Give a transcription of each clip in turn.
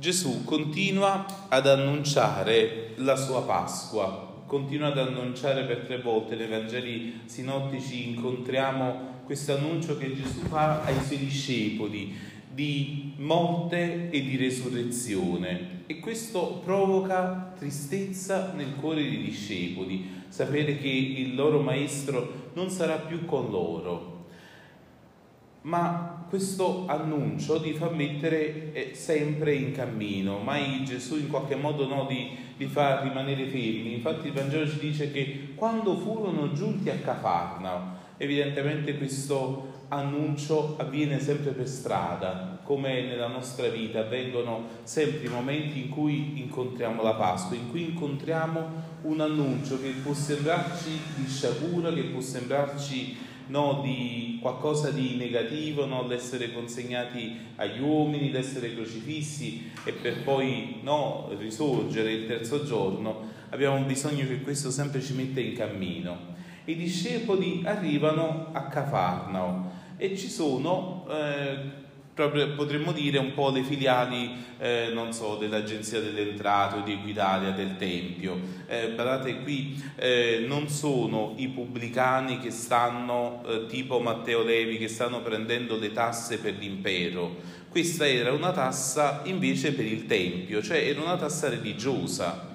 Gesù continua ad annunciare la sua Pasqua, continua ad annunciare per tre volte nei Vangeli sinottici, incontriamo questo annuncio che Gesù fa ai suoi discepoli di morte e di resurrezione. E questo provoca tristezza nel cuore dei discepoli, sapere che il loro maestro non sarà più con loro, ma questo annuncio li fa mettere eh, sempre in cammino, mai Gesù in qualche modo no, li, li, fa rimanere fermi. Infatti il Vangelo ci dice che quando furono giunti a Cafarnao, evidentemente questo annuncio avviene sempre per strada, come nella nostra vita avvengono sempre i momenti in cui incontriamo la Pasqua, in cui incontriamo un annuncio che può sembrarci di sciagura, che può sembrarci no, di qualcosa di negativo, no, l'essere consegnati agli uomini, l'essere crocifissi e per poi no, risorgere il terzo giorno, abbiamo bisogno che questo sempre ci metta in cammino. I discepoli arrivano a Cafarnao e ci sono eh, proprio potremmo dire un po' le filiali, eh, non so, dell'Agenzia delle Entrate di Equitalia del Tempio. Eh, guardate qui, eh, non sono i pubblicani che stanno, eh, tipo Matteo Levi, che stanno prendendo le tasse per l'impero. Questa era una tassa invece per il Tempio, cioè era una tassa religiosa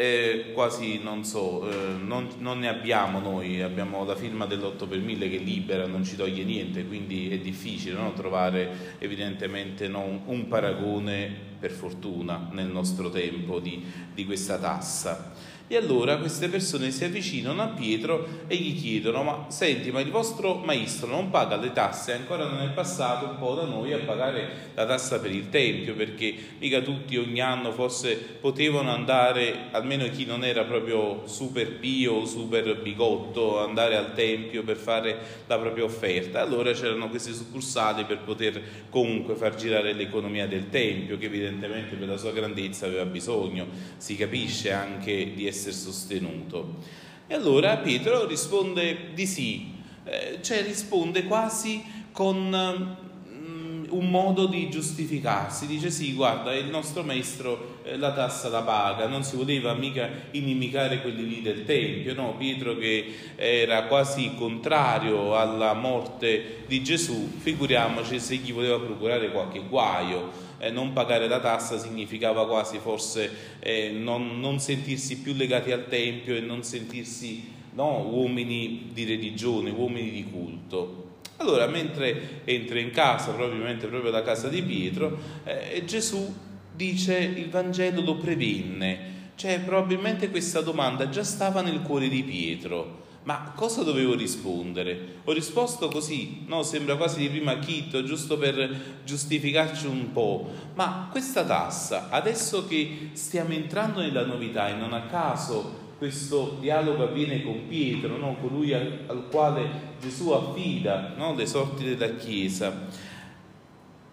eh, quasi non so, eh, non, non, ne abbiamo noi, abbiamo la firma dell'8 per 1000 che libera, non ci toglie niente, quindi è difficile no? trovare evidentemente no, un, paragone, per fortuna, nel nostro tempo di, di questa tassa. E allora queste persone si avvicinano a Pietro e gli chiedono: Ma senti, ma il vostro maestro non paga le tasse? Ancora non è passato un po' da noi a pagare la tassa per il tempio, perché mica tutti ogni anno forse potevano andare, almeno chi non era proprio super pio o super bigotto, andare al tempio per fare la propria offerta. Allora c'erano queste succursali per poter comunque far girare l'economia del tempio, che evidentemente per la sua grandezza aveva bisogno. Si capisce anche di essere essere sostenuto. E allora Pietro risponde di sì, eh, cioè risponde quasi con un modo di giustificarsi, dice sì, guarda, il nostro maestro eh, la tassa la paga, non si voleva mica inimicare quelli lì del Tempio, no? Pietro che era quasi contrario alla morte di Gesù, figuriamoci se gli voleva procurare qualche guaio eh, non pagare la tassa significava quasi forse eh, non, non, sentirsi più legati al Tempio e non sentirsi no, uomini di religione, uomini di culto. Allora, mentre entra in casa, probabilmente proprio da casa di Pietro, eh, Gesù dice il Vangelo lo prevenne, cioè probabilmente questa domanda già stava nel cuore di Pietro. Ma cosa dovevo rispondere? Ho risposto così, no? Sembra quasi di prima chitto, giusto per giustificarci un po'. Ma questa tassa, adesso che stiamo entrando nella novità e non a caso questo dialogo avviene con Pietro, no? colui al, al, quale Gesù affida no? le sorti della Chiesa,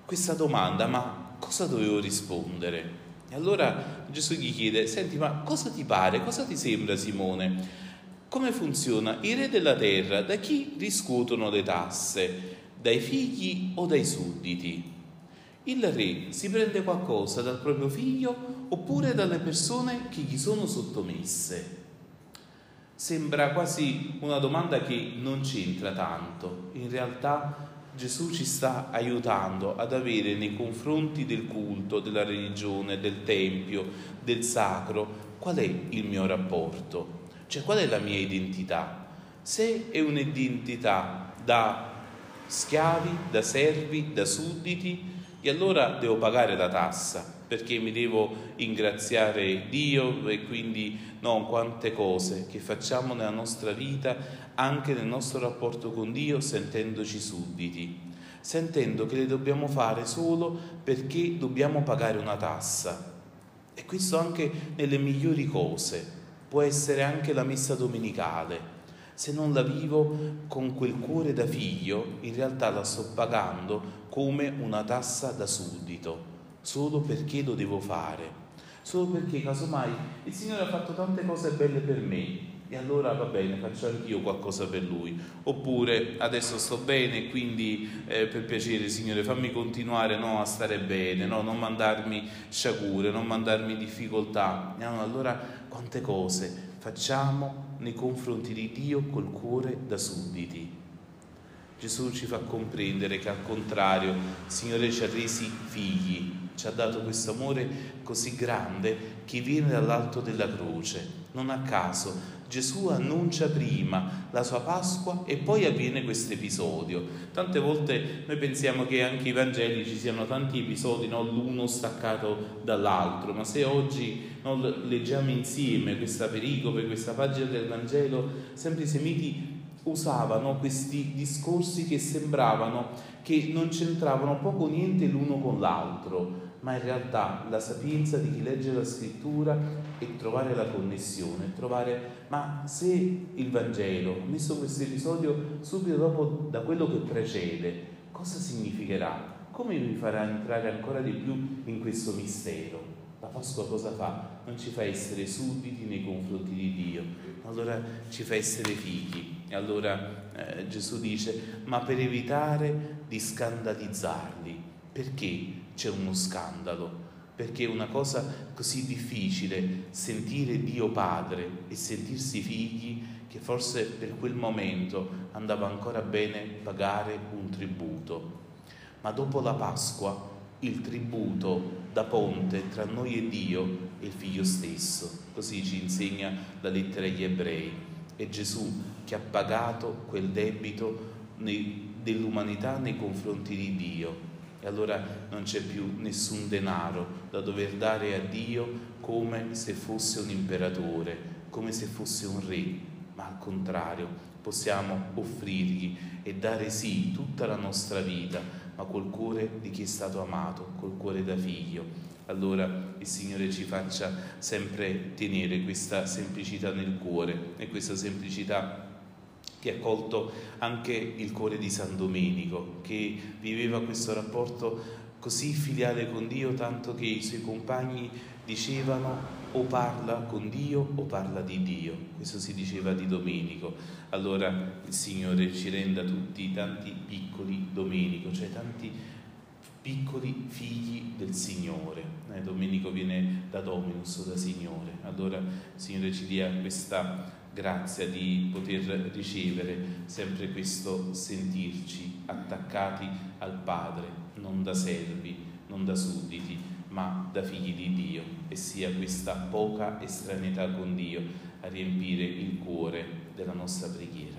questa domanda, ma cosa dovevo rispondere? E allora Gesù gli chiede, senti, ma cosa ti pare, cosa ti sembra Simone? Come funziona? I re della terra da chi riscuotono le tasse? Dai figli o dai sudditi? Il re si prende qualcosa dal proprio figlio oppure dalle persone che gli sono sottomesse? Sembra quasi una domanda che non c'entra tanto. In realtà Gesù ci sta aiutando ad avere nei confronti del culto, della religione, del tempio, del sacro, qual è il mio rapporto? Cioè qual è la mia identità? Se è un'identità da schiavi, da servi, da sudditi, e allora devo pagare la tassa perché mi devo ingraziare Dio e quindi no, quante cose che facciamo nella nostra vita, anche nel nostro rapporto con Dio, sentendoci sudditi, sentendo che le dobbiamo fare solo perché dobbiamo pagare una tassa. E questo anche nelle migliori cose può essere anche la messa domenicale. Se non la vivo con quel cuore da figlio, in realtà la sto pagando come una tassa da suddito, solo perché lo devo fare, solo perché casomai il Signore ha fatto tante cose belle per me e allora va bene, faccio anch'io qualcosa per lui. Oppure adesso sto bene, quindi eh, per piacere Signore fammi continuare no, a stare bene, no, non mandarmi sciagure, non mandarmi difficoltà. No, allora quante cose facciamo nei confronti di Dio col cuore da sudditi. Gesù ci fa comprendere che al contrario il Signore ci ha resi figli, ci ha dato questo amore così grande che viene dall'alto della croce. Non a caso Gesù annuncia prima la sua Pasqua e poi avviene questo episodio. Tante volte noi pensiamo che anche i Vangeli ci siano tanti episodi, no? l'uno staccato dall'altro, ma se oggi no, leggiamo insieme questa pericope, questa pagina del Vangelo, sempre i semiti usavano questi discorsi che sembravano che non c'entravano poco niente l'uno con l'altro, ma in realtà la sapienza di chi legge la scrittura è trovare la connessione, trovare, ma se il Vangelo ha messo questo episodio subito dopo da quello che precede, cosa significherà? Come mi farà entrare ancora di più in questo mistero? La Pasqua cosa fa? Non ci fa essere sudditi nei confronti di Dio, allora ci fa essere figli. E allora eh, Gesù dice, ma per evitare di scandalizzarli, perché c'è uno scandalo? Perché è una cosa così difficile sentire Dio Padre e sentirsi figli che forse per quel momento andava ancora bene pagare un tributo. Ma dopo la Pasqua il tributo da ponte tra noi e Dio è il Figlio stesso. Così ci insegna la lettera agli ebrei. È Gesù che ha pagato quel debito dell'umanità nei confronti di Dio. E allora non c'è più nessun denaro da dover dare a Dio come se fosse un imperatore, come se fosse un re, ma al contrario possiamo offrirgli e dare sì tutta la nostra vita, ma col cuore di chi è stato amato, col cuore da figlio. Allora il Signore ci faccia sempre tenere questa semplicità nel cuore e questa semplicità che ha colto anche il cuore di San Domenico, che viveva questo rapporto così filiale con Dio, tanto che i suoi compagni dicevano o parla con Dio o parla di Dio. Questo si diceva di Domenico. Allora il Signore ci renda tutti tanti piccoli Domenico, cioè tanti piccoli figli del Signore. Eh, Domenico viene da Dominus, da Signore. Allora il Signore ci dia questa grazia di poter ricevere sempre questo sentirci attaccati al Padre, non da servi, non da sudditi, ma da figli di Dio e sia questa poca estraneità con Dio a riempire il cuore della nostra preghiera.